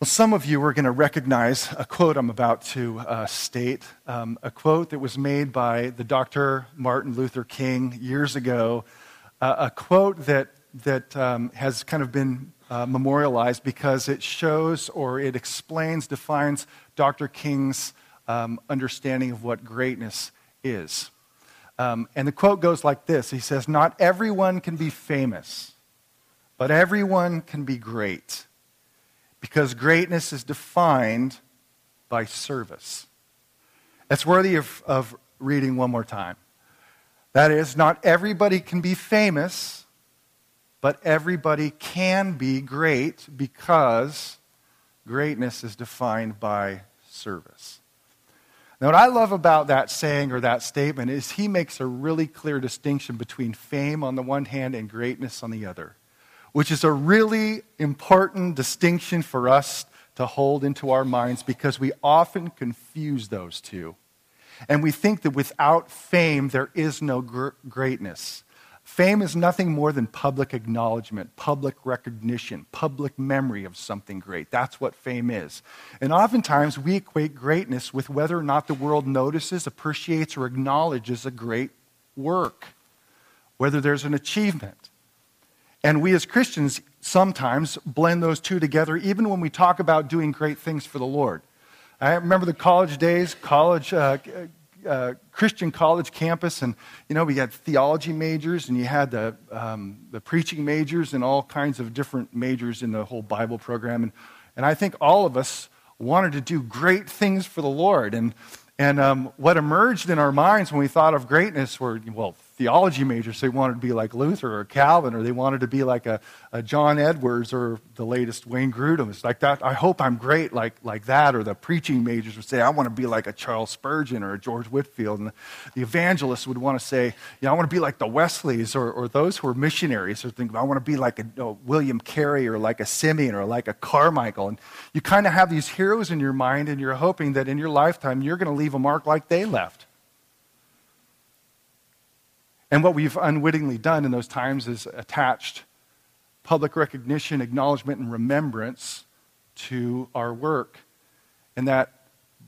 Well, some of you are going to recognize a quote I'm about to uh, state, um, a quote that was made by the Dr. Martin Luther King years ago, uh, a quote that, that um, has kind of been uh, memorialized because it shows or it explains, defines Dr. King's um, understanding of what greatness is. Um, and the quote goes like this He says, Not everyone can be famous, but everyone can be great because greatness is defined by service. That's worthy of, of reading one more time. That is, not everybody can be famous, but everybody can be great because greatness is defined by service. Now, what I love about that saying or that statement is he makes a really clear distinction between fame on the one hand and greatness on the other which is a really important distinction for us to hold into our minds because we often confuse those two. And we think that without fame, there is no gr- greatness. Fame is nothing more than public acknowledgement, public recognition, public memory of something great. That's what fame is. And oftentimes we equate greatness with whether or not the world notices, appreciates, or acknowledges a great work, whether there's an achievement. And we as Christians sometimes blend those two together, even when we talk about doing great things for the Lord. I remember the college days, college, uh, uh, Christian college campus, and you know we had theology majors, and you had the um, the preaching majors, and all kinds of different majors in the whole Bible program. And and I think all of us wanted to do great things for the Lord. And and um, what emerged in our minds when we thought of greatness were well theology majors. They wanted to be like Luther or Calvin, or they wanted to be like a, a John Edwards or the latest Wayne Grudem. It's like that. I hope I'm great like, like that. Or the preaching majors would say, I want to be like a Charles Spurgeon or a George Whitefield. And the, evangelists would want to say, yeah, I want to be like the Wesleys or, or those who are missionaries. Or think, I want to be like a know, William Carey or like a Simeon or like a Carmichael. And you kind of have these heroes in your mind, and you're hoping that in your lifetime you're going to leave a mark like they left. And what we've unwittingly done in those times is attached public recognition, acknowledgement, and remembrance to our work. And that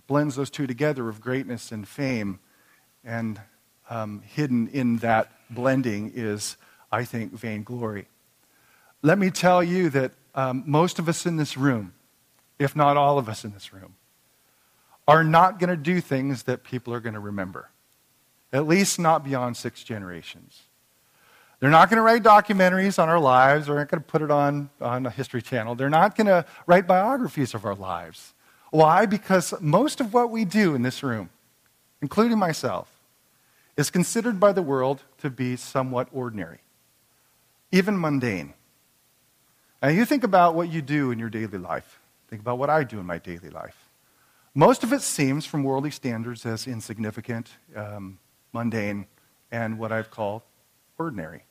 blends those two together of greatness and fame. And um, hidden in that blending is, I think, vainglory. Let me tell you that um, most of us in this room, if not all of us in this room, are not going to do things that people are going to remember at least not beyond six generations. They're not going to write documentaries on our lives. They're not going to put it on, on a history channel. They're not going to write biographies of our lives. Why? Because most of what we do in this room, including myself, is considered by the world to be somewhat ordinary, even mundane. And you think about what you do in your daily life. Think about what I do in my daily life. Most of it seems, from worldly standards, as insignificant, um, mundane, and what I've called ordinary.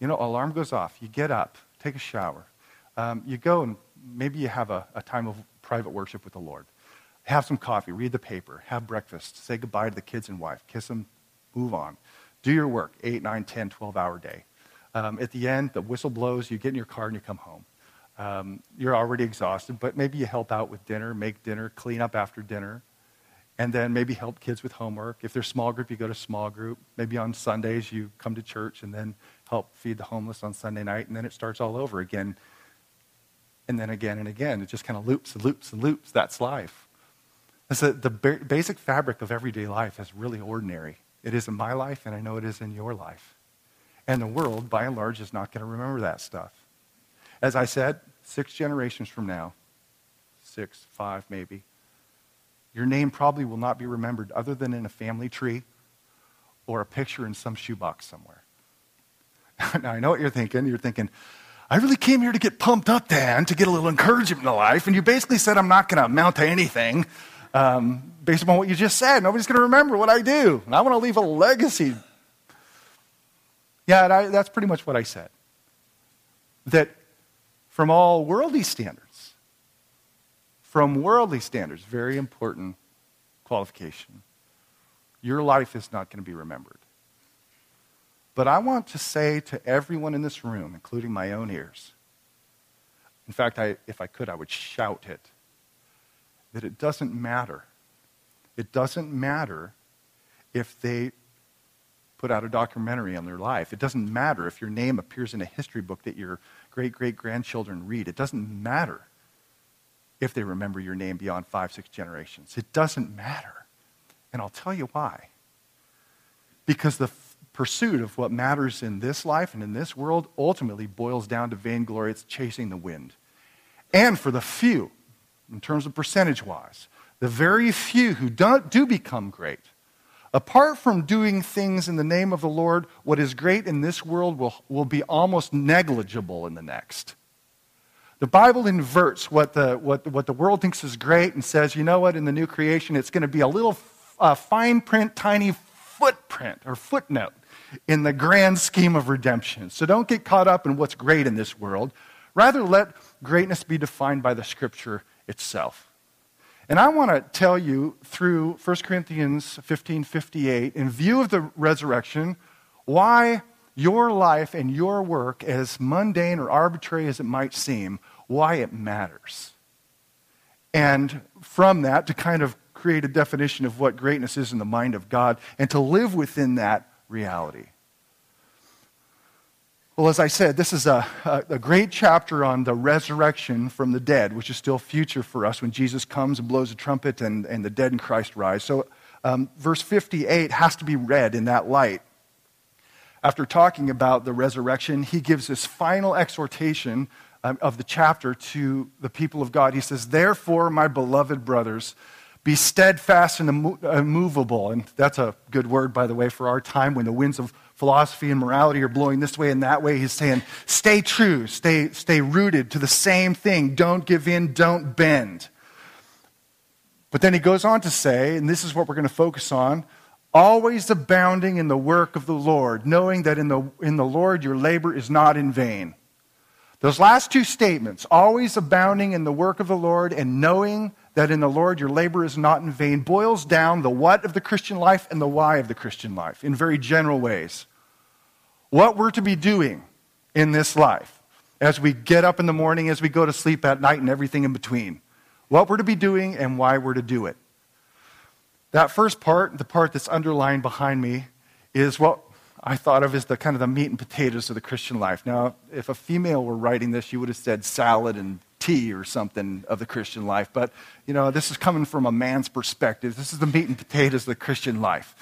You know, alarm goes off. You get up, take a shower. Um, you go and maybe you have a, a time of private worship with the Lord. Have some coffee, read the paper, have breakfast, say goodbye to the kids and wife, kiss them, move on. Do your work, 8, 9, 10, 12 hour day. Um, at the end, the whistle blows, you get in your car and you come home. Um, you're already exhausted, but maybe you help out with dinner, make dinner, clean up after dinner and then maybe help kids with homework. If there's small group, you go to small group. Maybe on Sundays, you come to church and then help feed the homeless on Sunday night, and then it starts all over again. And then again and again. It just kind of loops and loops and loops. That's life. So the basic fabric of everyday life is really ordinary. It is in my life, and I know it is in your life. And the world, by and large, is not going to remember that stuff. As I said, six generations from now, six, five maybe, your name probably will not be remembered other than in a family tree or a picture in some shoebox somewhere. now, I know what you're thinking. You're thinking, I really came here to get pumped up, Dan, to get a little encouragement in life. And you basically said I'm not going to amount to anything um, based upon what you just said. Nobody's going to remember what I do. And I want to leave a legacy. Yeah, I, that's pretty much what I said. That from all worldly standards, from worldly standards, very important qualification. Your life is not going to be remembered. But I want to say to everyone in this room, including my own ears, In fact, I, if I could, I would shout it. That it doesn't matter. It doesn't matter if they put out a documentary on their life. It doesn't matter if your name appears in a history book that your great great grandchildren read. It doesn't matter if they remember your name beyond five, six generations. It doesn't matter. And I'll tell you why. Because the f- pursuit of what matters in this life and in this world ultimately boils down to vainglory. It's chasing the wind. And for the few, in terms of percentage wise, the very few who do, do become great, apart from doing things in the name of the Lord, what is great in this world will, will be almost negligible in the next. The Bible inverts what the, what, what the world thinks is great and says, you know what, in the new creation, it's going to be a little uh, fine print, tiny footprint or footnote in the grand scheme of redemption. So don't get caught up in what's great in this world. Rather, let greatness be defined by the scripture itself. And I want to tell you through 1 Corinthians 15 58, in view of the resurrection, why your life and your work, as mundane or arbitrary as it might seem, why it matters. And from that, to kind of create a definition of what greatness is in the mind of God and to live within that reality. Well, as I said, this is a, a, great chapter on the resurrection from the dead, which is still future for us when Jesus comes and blows a trumpet and, and the dead in Christ rise. So, um, verse 58 has to be read in that light. After talking about the resurrection, he gives this final exhortation um, of the chapter to the people of God. He says, Therefore, my beloved brothers, be steadfast and immovable. And that's a good word, by the way, for our time when the winds of philosophy and morality are blowing this way and that way. He's saying, stay true, stay, stay rooted to the same thing. Don't give in, don't bend. But then he goes on to say, and this is what we're going to focus on always abounding in the work of the Lord, knowing that in the, in the Lord your labor is not in vain. Those last two statements, always abounding in the work of the Lord and knowing that in the Lord your labor is not in vain boils down the what of the Christian life and the why of the Christian life in very general ways. What we're to be doing in this life as we get up in the morning, as we go to sleep at night, and everything in between. What we're to be doing and why we're to do it. That first part, the part that's underlined behind me, is what I thought of as the kind of the meat and potatoes of the Christian life. Now, if a female were writing this, you would have said salad and tea or something of the Christian life. But, you know, this is coming from a man's perspective. This is the meat and potatoes of the Christian life.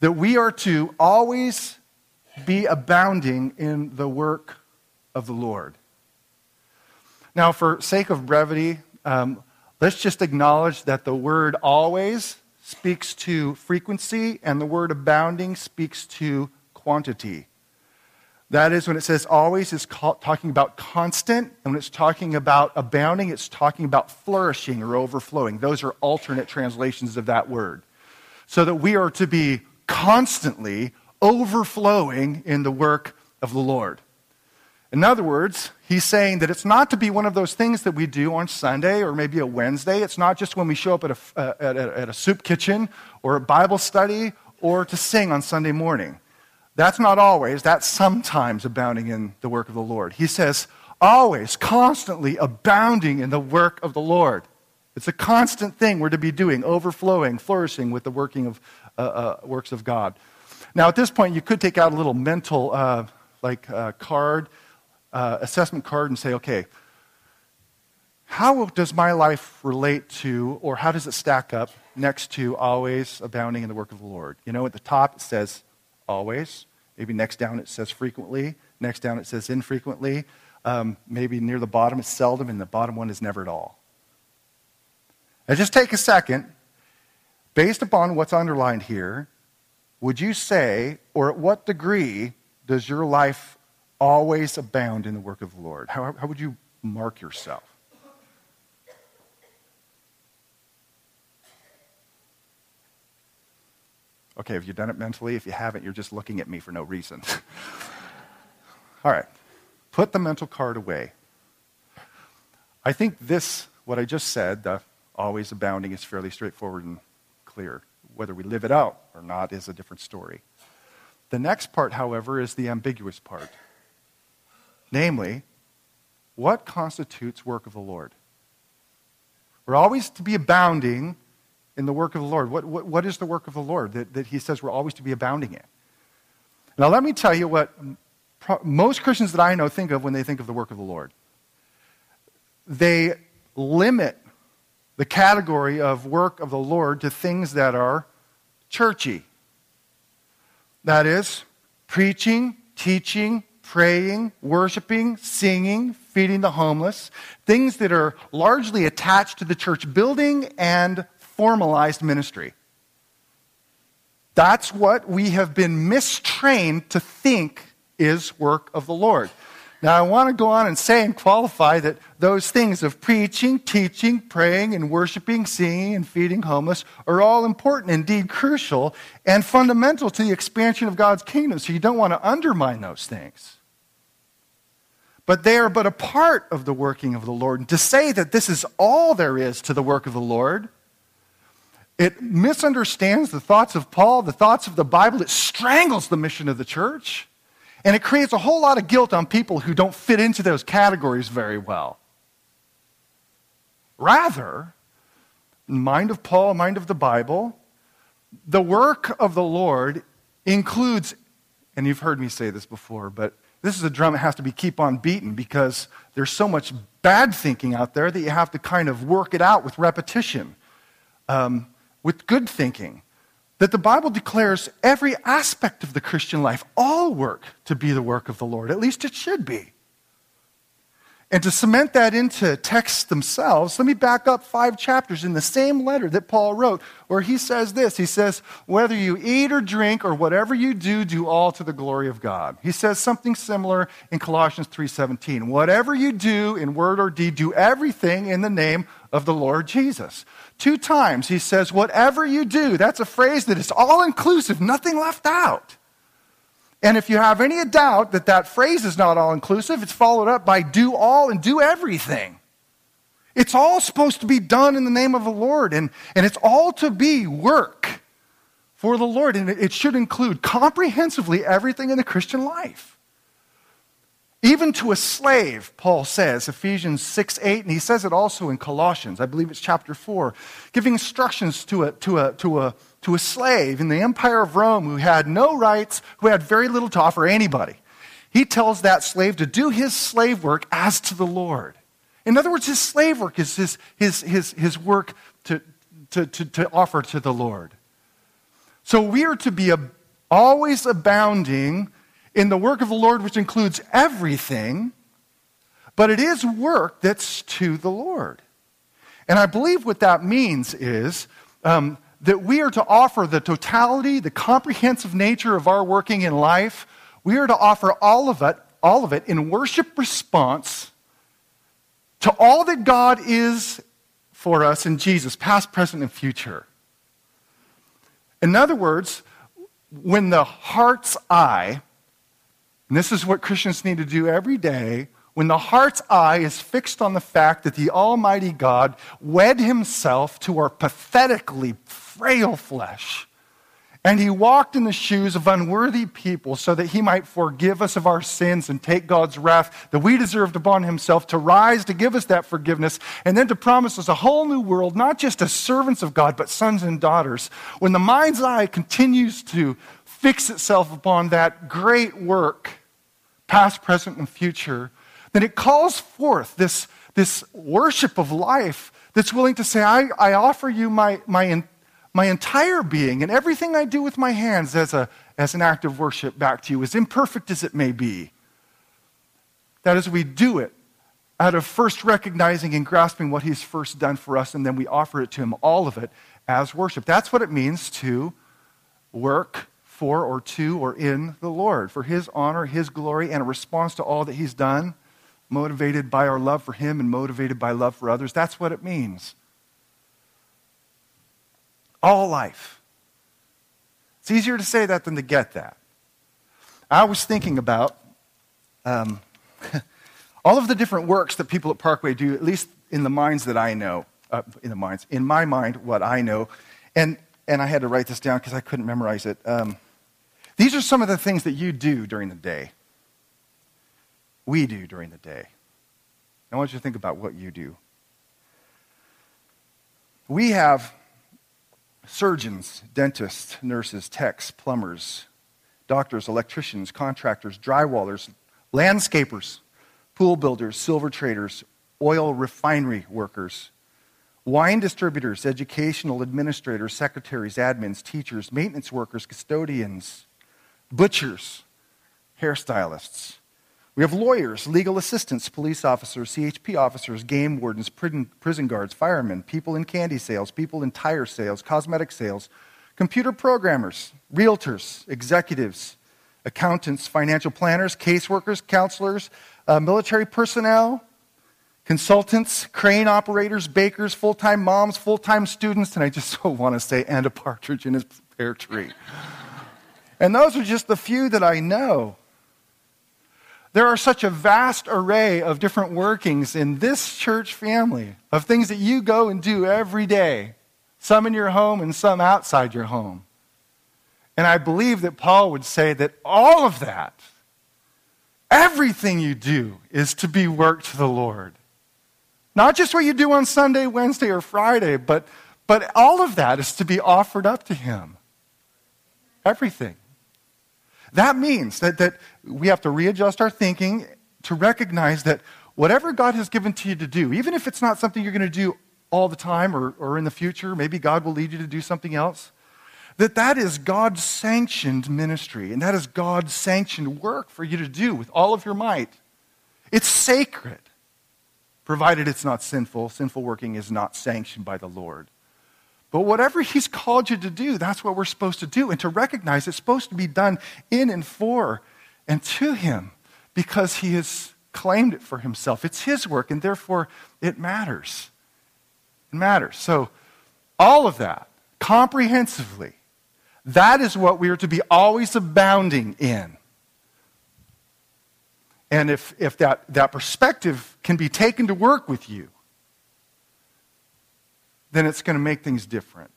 That we are to always be abounding in the work of the Lord. Now, for sake of brevity, um, let's just acknowledge that the word always speaks to frequency and the word abounding speaks to quantity. That is, when it says always, it's talking about constant. And when it's talking about abounding, it's talking about flourishing or overflowing. Those are alternate translations of that word. So that we are to be constantly overflowing in the work of the Lord. In other words, he's saying that it's not to be one of those things that we do on Sunday or maybe a Wednesday. It's not just when we show up at a, uh, at a, at a soup kitchen or a Bible study or to sing on Sunday morning. That's not always, that's sometimes abounding in the work of the Lord. He says, always, constantly abounding in the work of the Lord. It's a constant thing we're to be doing, overflowing, flourishing with the working of uh, uh, works of God. Now, at this point, you could take out a little mental, uh, like, uh, card, uh, assessment card, and say, okay, how does my life relate to, or how does it stack up next to always abounding in the work of the Lord? You know, at the top it says always. Maybe next down it says frequently. Next down it says infrequently. Um, maybe near the bottom it's seldom, and the bottom one is never at all. Now, just take a second. Based upon what's underlined here, would you say, or at what degree does your life always abound in the work of the Lord? How, how would you mark yourself? Okay, have you done it mentally? If you haven't, you're just looking at me for no reason. All right, put the mental card away. I think this, what I just said, the always abounding, is fairly straightforward and clear. Whether we live it out or not is a different story. The next part, however, is the ambiguous part. Namely, what constitutes work of the Lord? We're always to be abounding in the work of the Lord. What, what, what is the work of the Lord that, that he says we're always to be abounding in? Now, let me tell you what pro- most Christians that I know think of when they think of the work of the Lord. They limit the category of work of the Lord to things that are churchy. That is, preaching, teaching, praying, worshiping, singing, feeding the homeless, things that are largely attached to the church building and formalized ministry. That's what we have been mistrained to think is work of the Lord. Now, I want to go on and say and qualify that those things of preaching, teaching, praying, and worshiping, singing, and feeding homeless are all important, indeed crucial, and fundamental to the expansion of God's kingdom. So you don't want to undermine those things. But they are but a part of the working of the Lord. And to say that this is all there is to the work of the Lord, it misunderstands the thoughts of Paul, the thoughts of the Bible. It strangles the mission of the church. And it creates a whole lot of guilt on people who don't fit into those categories very well. Rather, mind of Paul, mind of the Bible, the work of the Lord includes, and you've heard me say this before, but this is a drum that has to be keep on beating because there's so much bad thinking out there that you have to kind of work it out with repetition, um, with good thinking that the Bible declares every aspect of the Christian life, all work, to be the work of the Lord. At least it should be. And to cement that into texts themselves, let me back up five chapters in the same letter that Paul wrote, where he says this. He says, Whether you eat or drink or whatever you do, do all to the glory of God. He says something similar in Colossians 3:17. Whatever you do in word or deed, do everything in the name of the Lord Jesus. Two times he says, whatever you do, that's a phrase that is all inclusive, nothing left out. And if you have any doubt that that phrase is not all inclusive, it's followed up by do all and do everything. It's all supposed to be done in the name of the Lord, and, and it's all to be work for the Lord. And it should include comprehensively everything in the Christian life. Even to a slave, Paul says, Ephesians 6 8, and he says it also in Colossians, I believe it's chapter 4, giving instructions to a, to a, to a, to a slave in the empire of Rome who had no rights, who had very little to offer anybody. He tells that slave to do his slave work as to the Lord. In other words, his slave work is his, his, his, his work to, to, to, to offer to the Lord. So we are to be a, always abounding in the work of the Lord, which includes everything, but it is work that's to the Lord. And I believe what that means is um, that we are to offer the totality, the comprehensive nature of our working in life. We are to offer all of it, all of it in worship response to all that God is for us in Jesus, past, present, and future. In other words, when the heart's eye and this is what Christians need to do every day when the heart's eye is fixed on the fact that the Almighty God wed himself to our pathetically frail flesh. And he walked in the shoes of unworthy people so that he might forgive us of our sins and take God's wrath that we deserved upon himself to rise to give us that forgiveness and then to promise us a whole new world, not just as servants of God, but sons and daughters. When the mind's eye continues to fix itself upon that great work, past, present, and future, then it calls forth this, this worship of life that's willing to say, I, I offer you my, my, my entire being and everything I do with my hands as, a, as an act of worship back to you, as imperfect as it may be. That is, we do it out of first recognizing and grasping what He's first done for us, and then we offer it to Him, all of it, as worship. That's what it means to work for or to or in the Lord, for His honor, His glory, and a response to all that He's done, motivated by our love for Him and motivated by love for others. That's what it means. All life. It's easier to say that than to get that. I was thinking about um, all of the different works that people at Parkway do, at least in the minds that I know, uh, in the minds, in my mind, what I know. And, and I had to write this down because I couldn't memorize it. Um, these are some of the things that you do during the day. We do during the day. I want you to think about what you do. We have surgeons, dentists, nurses, techs, plumbers, doctors, electricians, contractors, drywallers, landscapers, pool builders, silver traders, oil refinery workers, wine distributors, educational administrators, secretaries, admins, teachers, maintenance workers, custodians, butchers, hairstylists. We have lawyers, legal assistants, police officers, CHP officers, game wardens, prison guards, firemen, people in candy sales, people in tire sales, cosmetic sales, computer programmers, realtors, executives, accountants, financial planners, caseworkers, counselors, uh, military personnel, consultants, crane operators, bakers, full time moms, full time students, and I just so want to say, and a partridge in his pear tree. And those are just the few that I know. There are such a vast array of different workings in this church family of things that you go and do every day, some in your home and some outside your home. And I believe that Paul would say that all of that, everything you do, is to be work to the Lord. Not just what you do on Sunday, Wednesday, or Friday, but, but all of that is to be offered up to Him. Everything. That means that, that we have to readjust our thinking to recognize that whatever God has given to you to do, even if it's not something you're going to do all the time or, or in the future, maybe God will lead you to do something else, that that is God's sanctioned ministry and that is God's sanctioned work for you to do with all of your might. It's sacred, provided it's not sinful. Sinful working is not sanctioned by the Lord. But whatever He's called you to do, that's what we're supposed to do. And to recognize it's supposed to be done in and for and to Him because He has claimed it for Himself. It's His work, and therefore it matters. It matters. So, all of that, comprehensively, that is what we are to be always abounding in. And if, if that, that perspective can be taken to work with you, then it's going to make things different.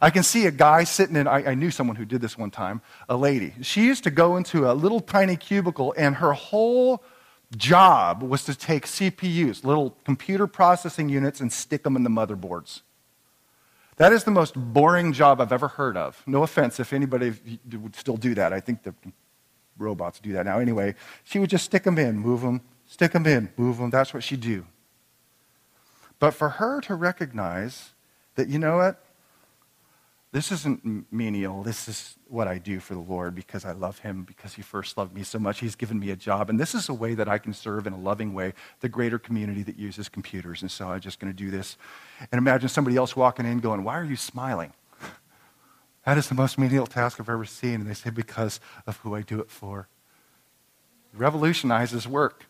I can see a guy sitting in, I, I, knew someone who did this one time, a lady. She used to go into a little tiny cubicle, and her whole job was to take CPUs, little computer processing units, and stick them in the motherboards. That is the most boring job I've ever heard of. No offense if anybody would still do that. I think the robots do that now. Anyway, she would just stick them in, move them, stick them in, move them. That's what she'd do. But for her to recognize that, you know what? This isn't menial. This is what I do for the Lord because I love Him, because He first loved me so much. He's given me a job. And this is a way that I can serve in a loving way the greater community that uses computers. And so I'm just going to do this. And imagine somebody else walking in going, Why are you smiling? That is the most menial task I've ever seen. And they say, Because of who I do it for. Revolutionizes work.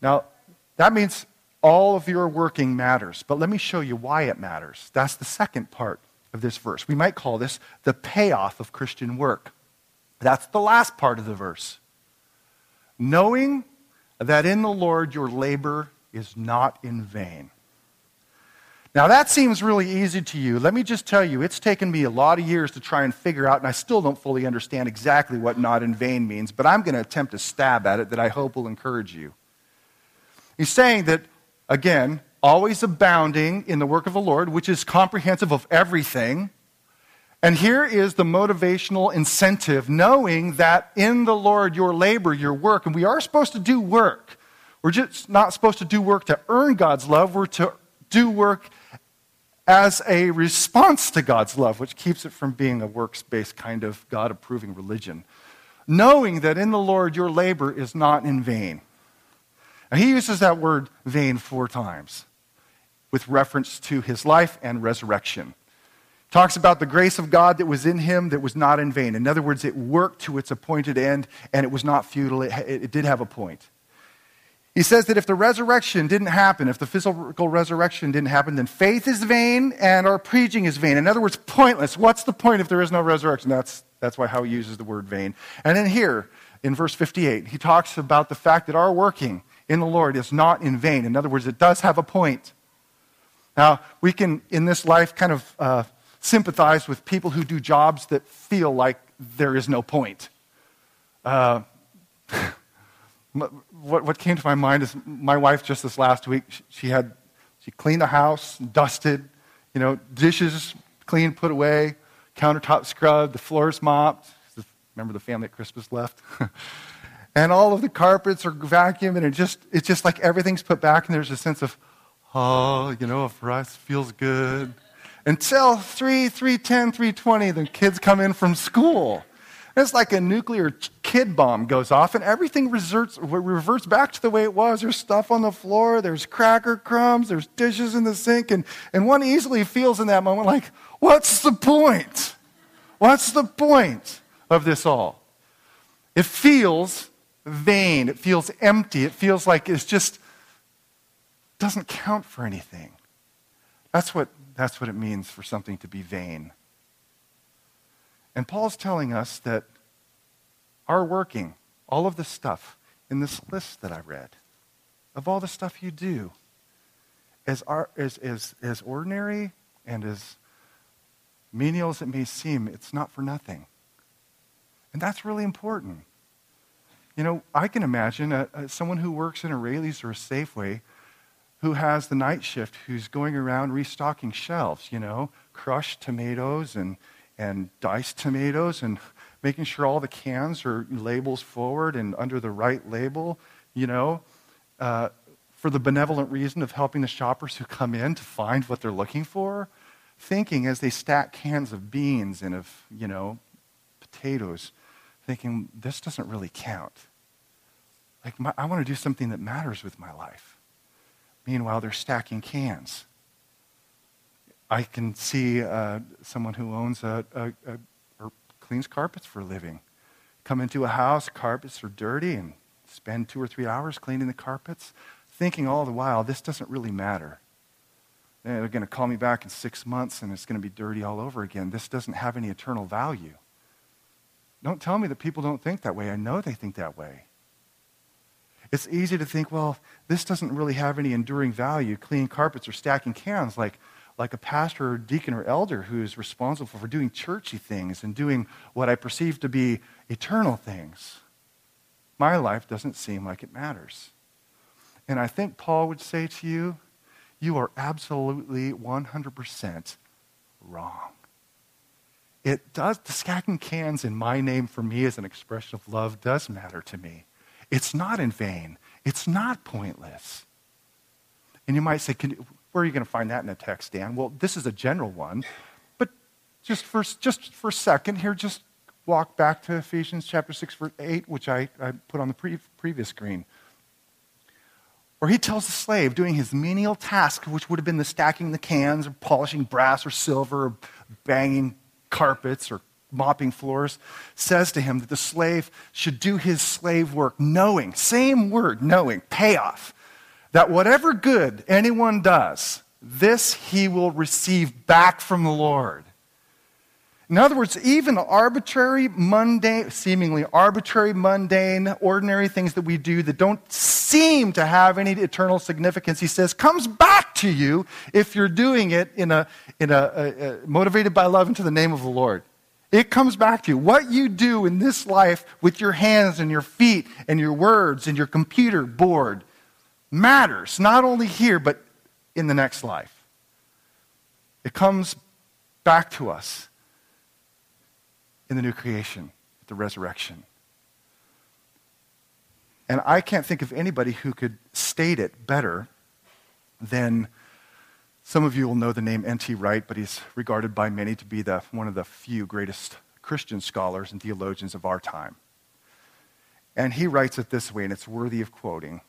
Now, that means all of your working matters. But let me show you why it matters. That's the second part of this verse. We might call this the payoff of Christian work. That's the last part of the verse. Knowing that in the Lord your labor is not in vain. Now, that seems really easy to you. Let me just tell you, it's taken me a lot of years to try and figure out, and I still don't fully understand exactly what not in vain means, but I'm going to attempt a stab at it that I hope will encourage you. He's saying that Again, always abounding in the work of the Lord, which is comprehensive of everything. And here is the motivational incentive, knowing that in the Lord your labor, your work, and we are supposed to do work. We're just not supposed to do work to earn God's love, we're to do work as a response to God's love, which keeps it from being a works based kind of God approving religion. Knowing that in the Lord your labor is not in vain. And he uses that word vain four times with reference to his life and resurrection. Talks about the grace of God that was in him that was not in vain. In other words, it worked to its appointed end and it was not futile, it, it did have a point. He says that if the resurrection didn't happen, if the physical resurrection didn't happen, then faith is vain and our preaching is vain. In other words, pointless. What's the point if there is no resurrection? That's, that's why how he uses the word vain. And then here, in verse 58, he talks about the fact that our working in the Lord is not in vain. In other words, it does have a point. Now, we can, in this life, kind of uh, sympathize with people who do jobs that feel like there is no point. Uh, what, what came to my mind is my wife just this last week, she had, she cleaned the house, dusted, you know, dishes cleaned, put away, countertop scrubbed, the floors mopped. Remember the family at Christmas left? and all of the carpets are vacuumed, and it just, it's just like everything's put back, and there's a sense of, oh, you know, for us, feels good. Until 3, 310, 320, the kids come in from school. It's like a nuclear kid bomb goes off, and everything reverts, reverts back to the way it was. There's stuff on the floor, there's cracker crumbs, there's dishes in the sink, and, and one easily feels in that moment like, what's the point? What's the point of this all? It feels vain, it feels empty, it feels like it's just doesn't count for anything. That's what, that's what it means for something to be vain. And Paul's telling us that our working, all of the stuff in this list that I read, of all the stuff you do, as, our, as, as, as ordinary and as menial as it may seem, it's not for nothing. And that's really important. You know, I can imagine a, a, someone who works in a Raley's or a Safeway who has the night shift who's going around restocking shelves, you know, crushed tomatoes and, and diced tomatoes and making sure all the cans are labels forward and under the right label, you know, uh, for the benevolent reason of helping the shoppers who come in to find what they're looking for, thinking as they stack cans of beans and of, you know, potatoes, thinking, this doesn't really count. Like, my, I want to do something that matters with my life. Meanwhile, they're stacking cans. I can see uh, someone who owns a, a, a, or cleans carpets for a living come into a house, carpets are dirty, and spend two or three hours cleaning the carpets, thinking all the while, this doesn't really matter. They're going to call me back in six months and it's going to be dirty all over again. This doesn't have any eternal value. Don't tell me that people don't think that way. I know they think that way. It's easy to think, well, this doesn't really have any enduring value, cleaning carpets or stacking cans. Like, like a pastor or deacon or elder who is responsible for doing churchy things and doing what I perceive to be eternal things. My life doesn't seem like it matters. And I think Paul would say to you, you are absolutely 100% wrong. It does, the stacking cans in my name for me as an expression of love does matter to me. It's not in vain. It's not pointless. And you might say, where are you going to find that in a text, Dan? Well, this is a general one. But just for, just for a second here, just walk back to Ephesians chapter 6, verse 8, which I, I put on the pre- previous screen. Where he tells the slave doing his menial task, which would have been the stacking the cans or polishing brass or silver or banging carpets or mopping floors, says to him that the slave should do his slave work knowing, same word, knowing, payoff that whatever good anyone does, this he will receive back from the Lord. In other words, even arbitrary, mundane, seemingly arbitrary, mundane, ordinary things that we do that don't seem to have any eternal significance, he says, comes back to you if you're doing it in a, in a, a, a motivated by love into the name of the Lord. It comes back to you. What you do in this life with your hands and your feet and your words and your computer board matters, not only here, but in the next life. It comes back to us in the new creation, the resurrection. And I can't think of anybody who could state it better than some of you will know the name N.T. Wright, but he's regarded by many to be the, one of the few greatest Christian scholars and theologians of our time. And he writes it this way, and it's worthy of quoting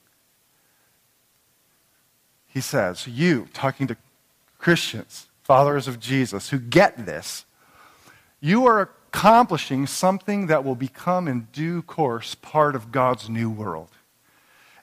he says, You, talking to Christians, followers of Jesus, who get this, you are accomplishing something that will become in due course part of God's new world.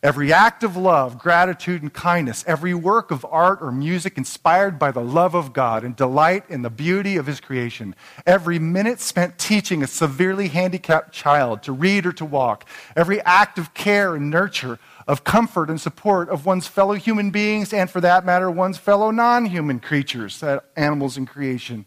Every act of love, gratitude, and kindness, every work of art or music inspired by the love of God and delight in the beauty of His creation, every minute spent teaching a severely handicapped child to read or to walk, every act of care and nurture of comfort and support of one's fellow human beings, and for that matter, one's fellow non human creatures, animals in creation.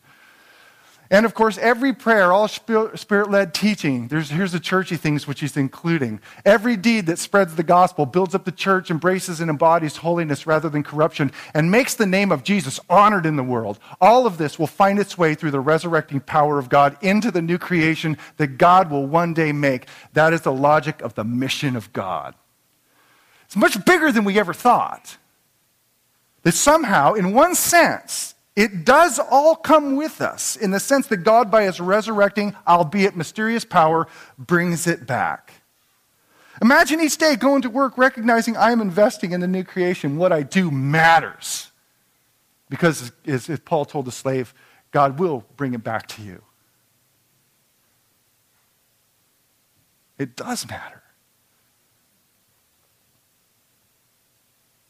And of course, every prayer, all spirit led teaching, there's, here's the churchy things which he's including. Every deed that spreads the gospel, builds up the church, embraces and embodies holiness rather than corruption, and makes the name of Jesus honored in the world. All of this will find its way through the resurrecting power of God into the new creation that God will one day make. That is the logic of the mission of God. It's much bigger than we ever thought. That somehow, in one sense, it does all come with us in the sense that God, by his resurrecting, albeit mysterious power, brings it back. Imagine each day going to work recognizing I am investing in the new creation. What I do matters. Because, as Paul told the slave, God will bring it back to you. It does matter.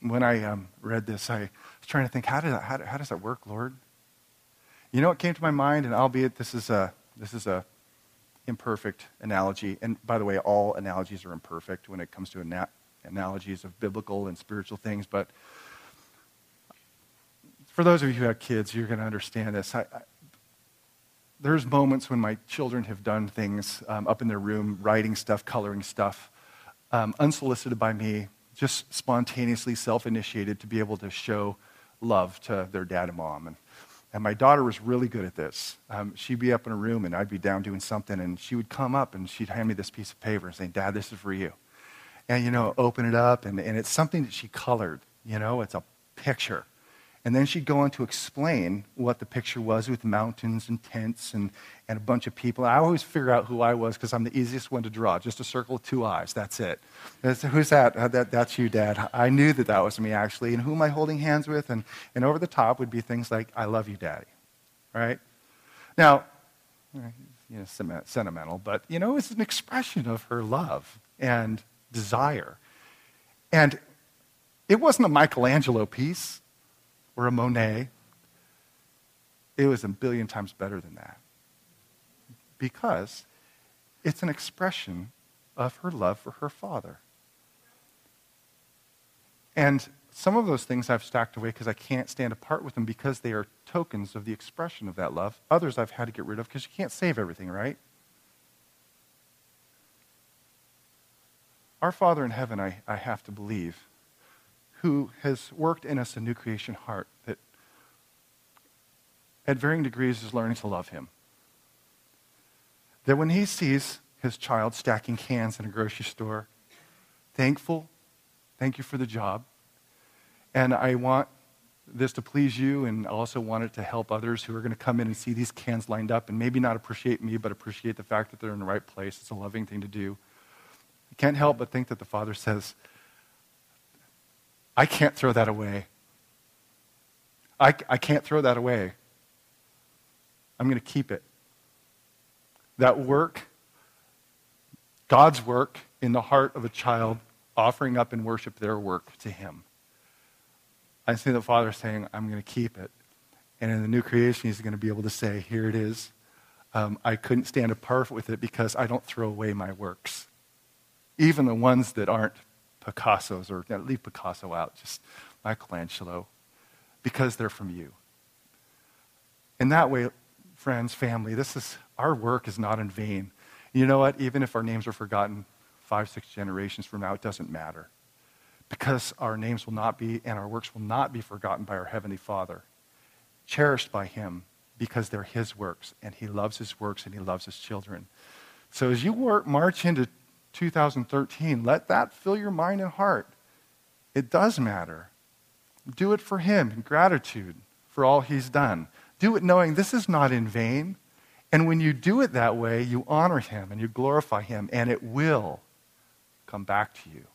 When I um, read this, I was trying to think, how, that, how, how does that work, Lord? You know what came to my mind, and albeit this is a, this is a imperfect analogy, and by the way, all analogies are imperfect when it comes to ana- analogies of biblical and spiritual things, but for those of you who have kids, you're going to understand this. I, I, there's moments when my children have done things um, up in their room, writing stuff, coloring stuff, um, unsolicited by me, just spontaneously self initiated to be able to show love to their dad and mom. And, and my daughter was really good at this. Um, she'd be up in a room and I'd be down doing something, and she would come up and she'd hand me this piece of paper and say, Dad, this is for you. And, you know, open it up, and, and it's something that she colored. You know, it's a picture. And then she'd go on to explain what the picture was with mountains and tents and, and a bunch of people. I always figure out who I was because I'm the easiest one to draw. Just a circle of two eyes. That's it. That's, who's that? Uh, that? That's you, Dad. I knew that that was me, actually. And who am I holding hands with? And, and over the top would be things like, I love you, Daddy. Right? Now, you know, sentimental, but, you know, it's an expression of her love and desire. And it wasn't a Michelangelo piece or a Monet. It was a billion times better than that. Because it's an expression of her love for her father. And some of those things I've stacked away because I can't stand apart with them because they are tokens of the expression of that love. Others I've had to get rid of because you can't save everything, right? Our Father in heaven, I, I have to believe, who has worked in us a new creation heart that at varying degrees is learning to love him. That when he sees his child stacking cans in a grocery store, thankful, thank you for the job. And I want this to please you, and I also want it to help others who are going to come in and see these cans lined up and maybe not appreciate me, but appreciate the fact that they're in the right place. It's a loving thing to do. I can't help but think that the Father says, I can't throw that away. I, I can't throw that away. I'm going to keep it. That work, God's work in the heart of a child, offering up in worship their work to Him. I see the Father saying, I'm going to keep it. And in the new creation, He's going to be able to say, Here it is. Um, I couldn't stand apart with it because I don't throw away my works, even the ones that aren't Picasso's, or leave Picasso out, just Michelangelo, because they're from you. In that way, friends, family, this is our work is not in vain. You know what? Even if our names are forgotten five, six generations from now, it doesn't matter. Because our names will not be and our works will not be forgotten by our Heavenly Father, cherished by Him because they're His works, and He loves His works and He loves His children. So as you march into 2013. Let that fill your mind and heart. It does matter. Do it for Him in gratitude for all He's done. Do it knowing this is not in vain. And when you do it that way, you honor Him and you glorify Him, and it will come back to you.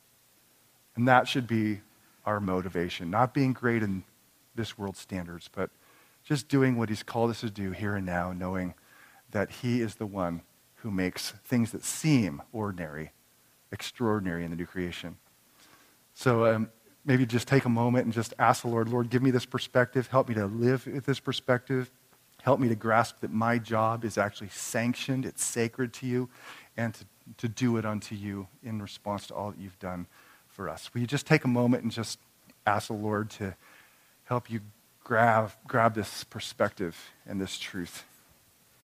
And that should be our motivation. Not being great in this world's standards, but just doing what He's called us to do here and now, knowing that He is the one who makes things that seem ordinary extraordinary in the new creation. So um, maybe just take a moment and just ask the Lord, Lord, give me this perspective. Help me to live with this perspective. Help me to grasp that my job is actually sanctioned, it's sacred to you, and to, to do it unto you in response to all that you've done for us. Will you just take a moment and just ask the Lord to help you grab, grab this perspective and this truth?